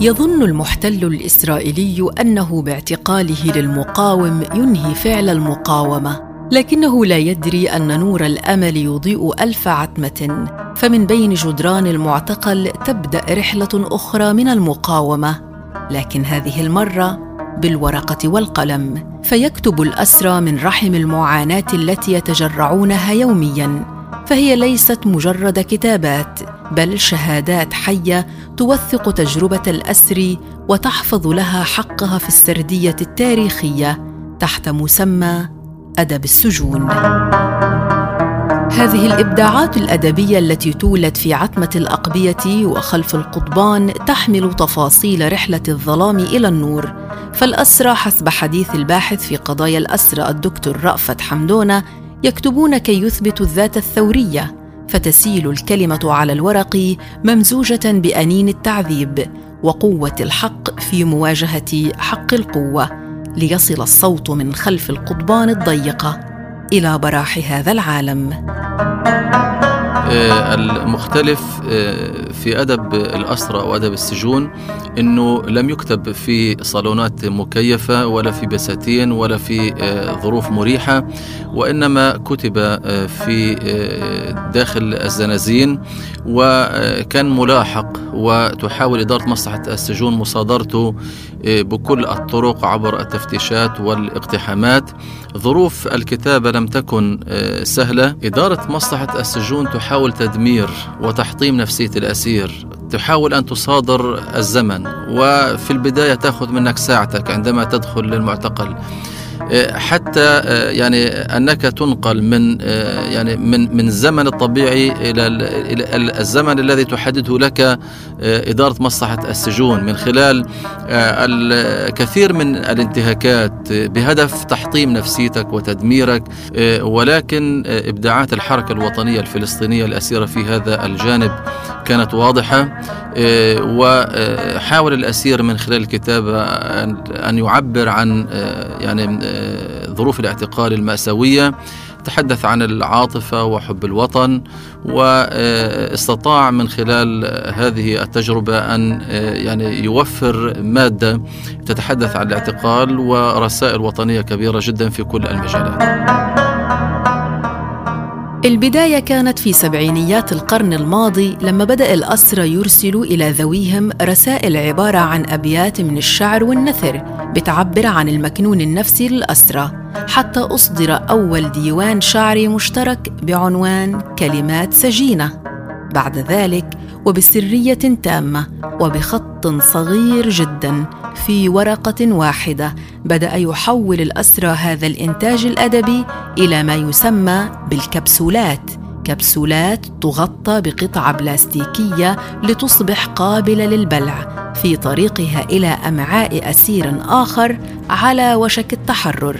يظن المحتل الإسرائيلي أنه باعتقاله للمقاوم ينهي فعل المقاومة لكنه لا يدري أن نور الأمل يضيء ألف عتمة فمن بين جدران المعتقل تبدأ رحلة أخرى من المقاومة. لكن هذه المرة بالورقة والقلم فيكتب الأسرى من رحم المعاناة التي يتجرعونها يوميا. فهي ليست مجرد كتابات بل شهادات حية توثق تجربة الأسر وتحفظ لها حقها في السردية التاريخية تحت مسمى أدب السجون. هذه الإبداعات الأدبية التي تولد في عتمة الأقبية وخلف القضبان تحمل تفاصيل رحلة الظلام إلى النور. فالأسرى حسب حديث الباحث في قضايا الأسرى الدكتور رأفت حمدونة يكتبون كي يثبتوا الذات الثورية فتسيل الكلمة على الورق ممزوجة بأنين التعذيب وقوة الحق في مواجهة حق القوة ليصل الصوت من خلف القضبان الضيقة إلى براح هذا العالم. المختلف آه، في أدب الأسرة أو أدب السجون أنه لم يكتب في صالونات مكيفة ولا في بساتين ولا في آه، ظروف مريحة وإنما كتب في داخل الزنازين وكان ملاحق وتحاول إدارة مصلحة السجون مصادرته بكل الطرق عبر التفتيشات والاقتحامات. ظروف الكتابة لم تكن سهلة. إدارة مصلحة السجون تحاول تدمير وتحطيم نفسية الأسير. تحاول أن تصادر الزمن وفي البداية تأخذ منك ساعتك عندما تدخل للمعتقل. حتى آه، يعني أنك تنقل من آه، يعني من من الزمن الطبيعي إلى إلى الزمن الذي تحدده لك آه، إدارة مصلحة السجون. من خلال الكثير من الانتهاكات بهدف تحطيم نفسيتك وتدميرك ولكن إبداعات الحركة الوطنية الفلسطينية الأسيرة في هذا الجانب كانت واضحة وحاول الأسير من خلال الكتابة أن يعبر عن يعني ظروف الاعتقال المأساوية تحدث عن العاطفة وحب الوطن واستطاع من خلال هذه التجربة أن يعني يوفر مادة تتحدث عن الاعتقال ورسائل وطنية كبيرة جدا في كل المجالات. البداية كانت في سبعينيات القرن الماضي لما بدأ الأسرى يرسلوا إلى ذويهم رسائل عبارة عن أبيات من الشعر والنثر بتعبر عن المكنون النفسي للأسرى حتى أصدر أول ديوان شعري مشترك بعنوان كلمات سجينة. بعد ذلك وبسرية تامة وبخط صغير جدا في ورقة واحدة بدأ يحول الأسرى هذا الإنتاج الأدبي إلى ما يسمى بالكبسولات. كبسولات تغطى بقطعة بلاستيكية لتصبح قابلة للبلع في طريقها إلى أمعاء أسير آخر على وشك التحرر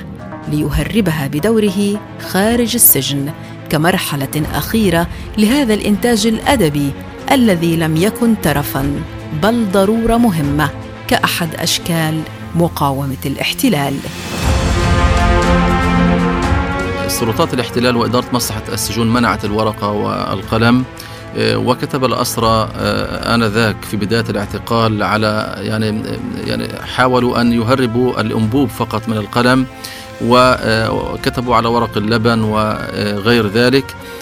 ليهربها بدوره خارج السجن. كمرحلة أخيرة لهذا الإنتاج الأدبي الذي لم يكن ترفا بل ضرورة مهمة كأحد أشكال مقاومة الاحتلال. سلطات الاحتلال وإدارة مصلحة السجون منعت الورقة والقلم آه، وكتب الأسرى آه، آنذاك في بداية الاعتقال على يعني يعني حاولوا أن يهربوا الأنبوب فقط من القلم وكتبوا على ورق اللبن وغير ذلك. آه،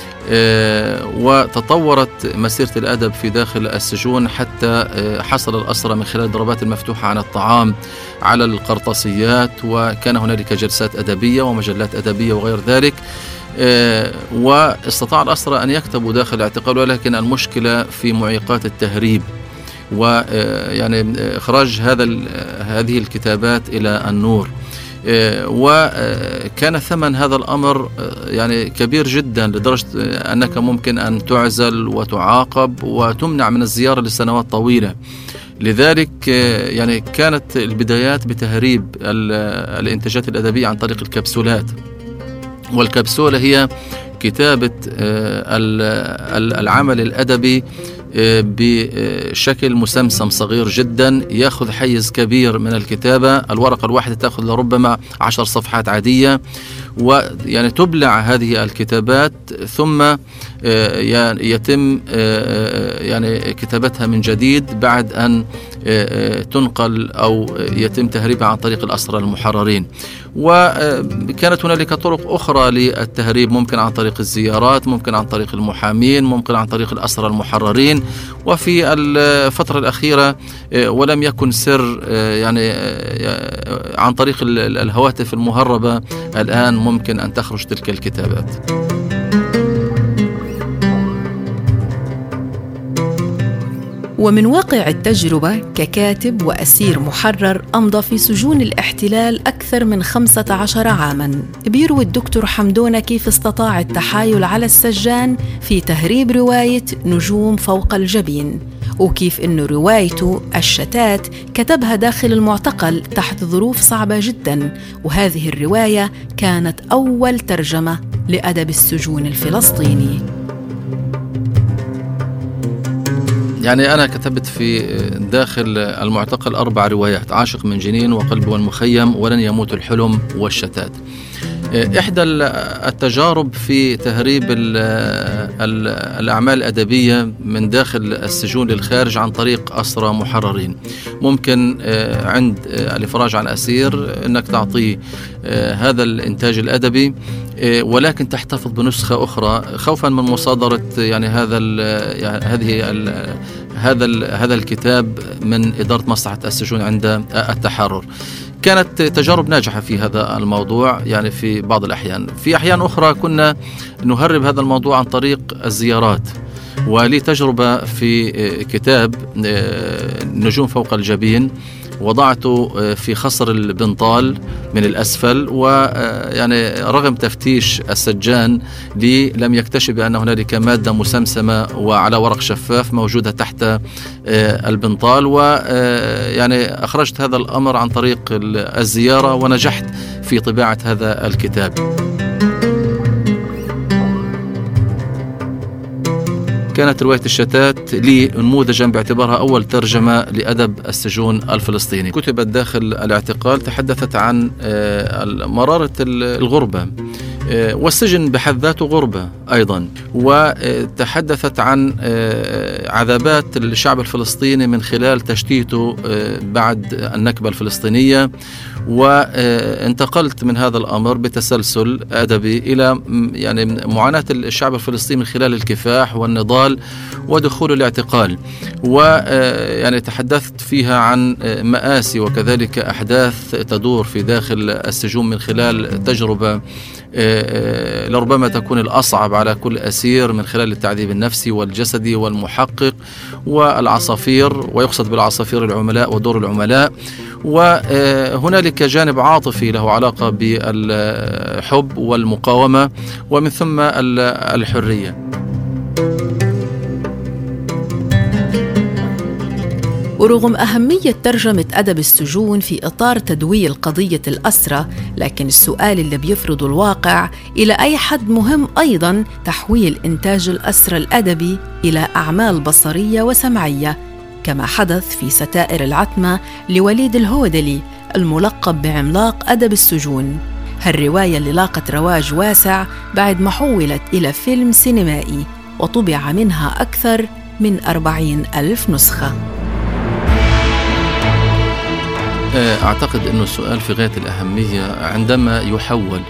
وتطورت مسيرة الأدب في داخل السجون حتى آه، حصل الأسرى من خلال الضربات المفتوحة عن الطعام على القرطاسيات وكان هنالك جلسات أدبية ومجلات أدبية وغير ذلك. آه، واستطاع الأسرى أن يكتبوا داخل الاعتقال ولكن المشكلة في معيقات التهريب. ويعني إخراج هذا هذه الكتابات إلى النور. آه، وكان ثمن هذا الأمر آه، يعني كبير جدا لدرجة أنك ممكن أن تعزل وتعاقب وتمنع من الزيارة لسنوات طويلة. لذلك آه، يعني كانت البدايات بتهريب الإنتاجات الأدبية عن طريق الكبسولات. والكبسولة هي كتابة العمل الأدبي بشكل مسمسم صغير جدا. يأخذ حيز كبير من الكتابة. الورقة الواحدة تأخذ لربما عشر صفحات عادية. ويعني تبلع هذه الكتابات ثم يتم يعني كتابتها من جديد بعد أن تنقل أو يتم تهريبها عن طريق الأسرى المحررين. وكانت هنالك طرق أخرى للتهريب ممكن عن طريق الزيارات ممكن عن طريق المحامين ممكن عن طريق الأسرى المحررين. وفي الفترة الأخيرة ولم يكن سر يعني عن طريق الهواتف المهربة الآن ممكن أن تخرج تلك الكتابات. ومن واقع التجربة ككاتب وأسير محرر أمضى في سجون الاحتلال أكثر من 15 عاماً. بيروي الدكتور حمدونة كيف استطاع التحايل على السجان في تهريب رواية نجوم فوق الجبين وكيف أنه روايته الشتات كتبها داخل المعتقل تحت ظروف صعبة جدا. وهذه الرواية كانت أول ترجمة لأدب السجون الفلسطيني. يعني أنا كتبت في داخل المعتقل أربع روايات عاشق من جنين وقلب والمخيم ولن يموت الحلم والشتات. إحدى التجارب في تهريب الأعمال الأدبية من داخل السجون للخارج عن طريق أسرى محررين. ممكن عند الإفراج عن أسير أنك تعطيه هذا الإنتاج الأدبي ولكن تحتفظ بنسخة أخرى خوفا من مصادرة يعني هذا ال هذه ال هذا ال هذا الكتاب من إدارة مصلحة السجون عند التحرر. كانت تجارب ناجحة في هذا الموضوع يعني في بعض الأحيان. في أحيان أخرى كنا نهرب هذا الموضوع عن طريق الزيارات. ولي تجربة في كتاب نجوم فوق الجبين وضعته في خصر البنطال من الأسفل ويعني رغم تفتيش السجان لي لم يكتشف بأن هنالك مادة مسمسمة وعلى ورق شفاف موجودة تحت البنطال ويعني أخرجت هذا الأمر عن طريق الزيارة ونجحت في طباعة هذا الكتاب. كانت رواية الشتات لي نموذجا باعتبارها أول ترجمة لأدب السجون الفلسطيني. كتبت داخل الاعتقال تحدثت عن مرارة الغربة. والسجن بحد ذاته غربة أيضا وتحدثت عن عذابات الشعب الفلسطيني من خلال تشتيته بعد النكبة الفلسطينية وانتقلت من هذا الأمر بتسلسل أدبي إلى يعني معاناة الشعب الفلسطيني من خلال الكفاح والنضال ودخول الاعتقال. ويعني تحدثت فيها عن مآسي وكذلك أحداث تدور في داخل السجون من خلال تجربة لربما تكون الأصعب على كل أسير من خلال التعذيب النفسي والجسدي والمحقق والعصافير ويقصد بالعصافير العملاء ودور العملاء. وهنالك جانب عاطفي له علاقة بالحب والمقاومة ومن ثم الحرية. ورغم أهمية ترجمة أدب السجون في إطار تدويل قضية الأسرة لكن السؤال اللي بيفرض الواقع إلى أي حد مهم أيضا تحويل إنتاج الأسرة الأدبي إلى أعمال بصرية وسمعية كما حدث في ستائر العتمة لوليد الهودلي الملقب بعملاق أدب السجون. هالرواية اللي لاقت رواج واسع بعد ما حولت إلى فيلم سينمائي وطبع منها أكثر من أربعين ألف نسخة. أعتقد أنه السؤال في غاية الأهمية عندما يحول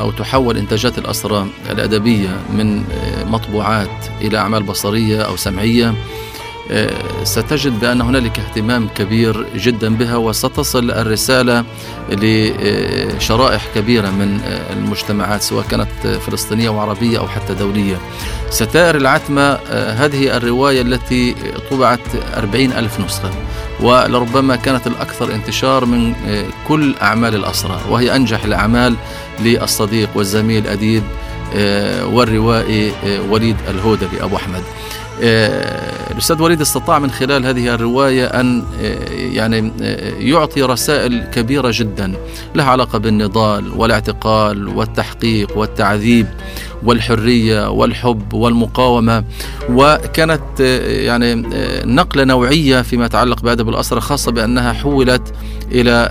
أو تحول إنتاجات الأسرى الأدبية من مطبوعات إلى أعمال بصرية أو سمعية ستجد بأن هنالك اهتمام كبير جدا بها وستصل الرسالة لشرائح كبيرة من المجتمعات سواء كانت فلسطينية وعربية أو حتى دولية. ستائر العتمة هذه الرواية التي طبعت أربعين ألف نسخة ولربما كانت الأكثر انتشار من كل أعمال الأسرى وهي أنجح الأعمال للصديق والزميل أديب والروائي وليد الهودلي أبو أحمد. الأستاذ وليد استطاع من خلال هذه الرواية أن يعني يعطي رسائل كبيرة جدا لها علاقة بالنضال والاعتقال والتحقيق والتعذيب. والحرية والحب والمقاومة. وكانت يعني نقلة نوعية فيما يتعلق بأدب الأسرى خاصة بأنها حولت إلى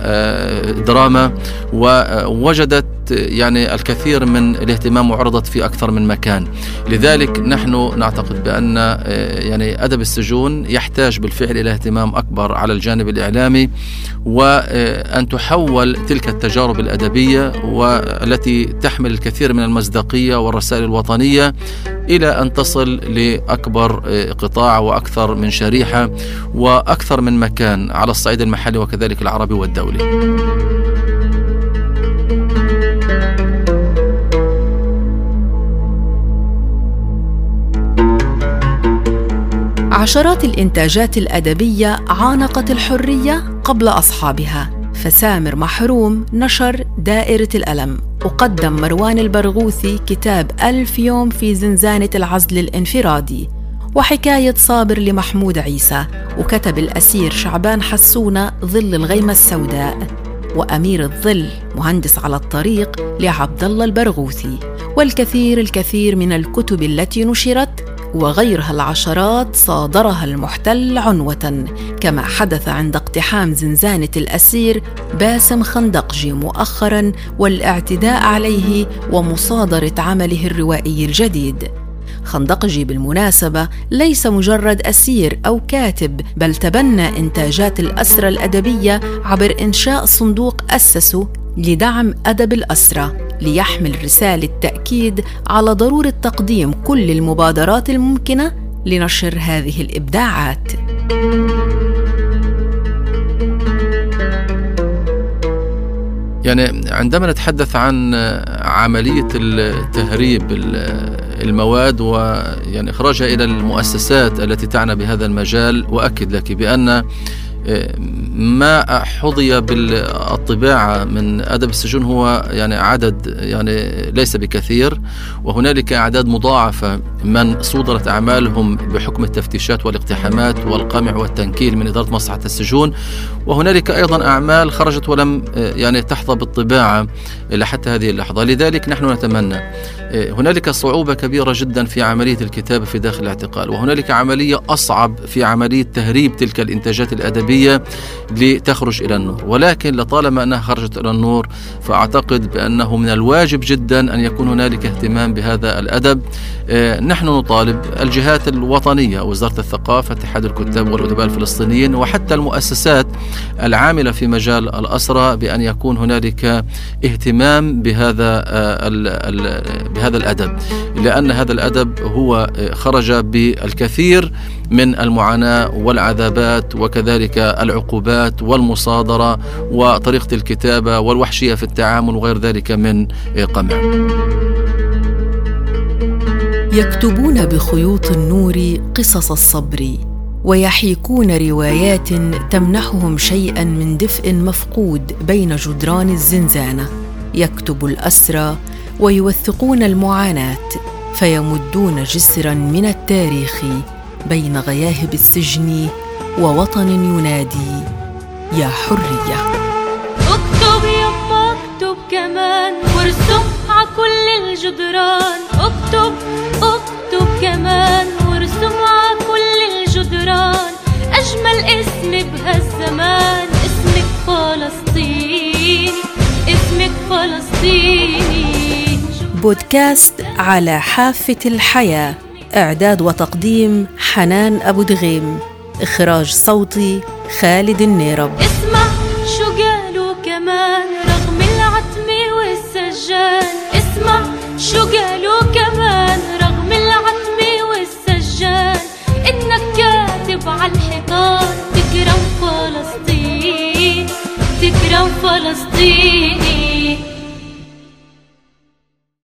دراما ووجدت يعني الكثير من الاهتمام وعرضت في أكثر من مكان. لذلك نحن نعتقد بأن يعني أدب السجون يحتاج بالفعل إلى اهتمام أكبر على الجانب الإعلامي وان تحول تلك التجارب الأدبية والتي تحمل الكثير من المصداقية والرسائل الوطنية إلى أن تصل لأكبر قطاع وأكثر من شريحة وأكثر من مكان على الصعيد المحلي وكذلك العربي والدولي. عشرات الإنتاجات الأدبية عانقت الحرية قبل أصحابها فسامر محروم نشر دائرة الألم. وقدم مروان البرغوثي كتاب ألف يوم في زنزانة العزل الانفرادي وحكاية صابر لمحمود عيسى وكتب الأسير شعبان حسونة ظل الغيمة السوداء وأمير الظل مهندس على الطريق لعبد الله البرغوثي والكثير الكثير من الكتب التي نشرت وغيرها العشرات صادرها المحتل عنوة كما حدث عند اقتحام زنزانة الأسير باسم خندقجي مؤخرا والإعتداء عليه ومصادرة عمله الروائي الجديد. خندقجي بالمناسبة ليس مجرد أسير أو كاتب بل تبنى إنتاجات الأسرة الأدبية عبر إنشاء صندوق أسسه لدعم أدب الأسرة ليحمل رسالة تأكيد على ضرورة تقديم كل المبادرات الممكنة لنشر هذه الإبداعات. يعني عندما نتحدث عن عملية التهريب المواد ويعني إخراجها إلى المؤسسات التي تعنى بهذا المجال وأكد لك بأن ما حظي بالطباعة من أدب السجون هو يعني عدد يعني ليس بكثير وهنالك أعداد مضاعفة من صودرت أعمالهم بحكم التفتيشات والاقتحامات والقمع والتنكيل من إدارة مصلحة السجون وهنالك أيضا أعمال خرجت ولم يعني تحظى بالطباعة إلى حتى هذه اللحظة. لذلك نحن نتمنى هنالك صعوبة كبيرة جدا في عملية الكتابة في داخل الاعتقال وهنالك عملية أصعب في عملية تهريب تلك الإنتاجات الأدبية لتخرج إلى النور. ولكن لطالما أنها خرجت إلى النور فأعتقد بأنه من الواجب جدا أن يكون هنالك اهتمام بهذا الأدب. نحن نطالب الجهات الوطنية وزارة الثقافة اتحاد الكتاب والأدباء الفلسطينيين وحتى المؤسسات العاملة في مجال الأسرة بأن يكون هنالك اهتمام بهذا بهذا الأدب لأن هذا الأدب هو خرج بالكثير من المعاناة والعذابات وكذلك العقوبات والمصادرة وطريقة الكتابة والوحشية في التعامل وغير ذلك من قمع. يكتبون بخيوط النور قصص الصبر ويحيكون روايات تمنحهم شيئا من دفء مفقود بين جدران الزنزانة. يكتب الأسرى ويوثقون المعاناة فيمدون جسرا من التاريخ بين غياهب السجن ووطن ينادي يا حرية! اكتب يما اكتب كمان وارسم على كل الجدران. اكتب اكتب كمان وارسم على كل الجدران. أجمل اسم بهالزمان اسمك فلسطيني بودكاست على حافة الحياة. إعداد وتقديم حنان أبو دغيم. إخراج صوتي خالد النيرب. اسمع شو قالوا كمان رغم العتمة والسجان. اسمع شو قالوا كمان رغم العتمة والسجان. إنك كاتب عالحيطان تكرم فلسطين تكرم فلسطين.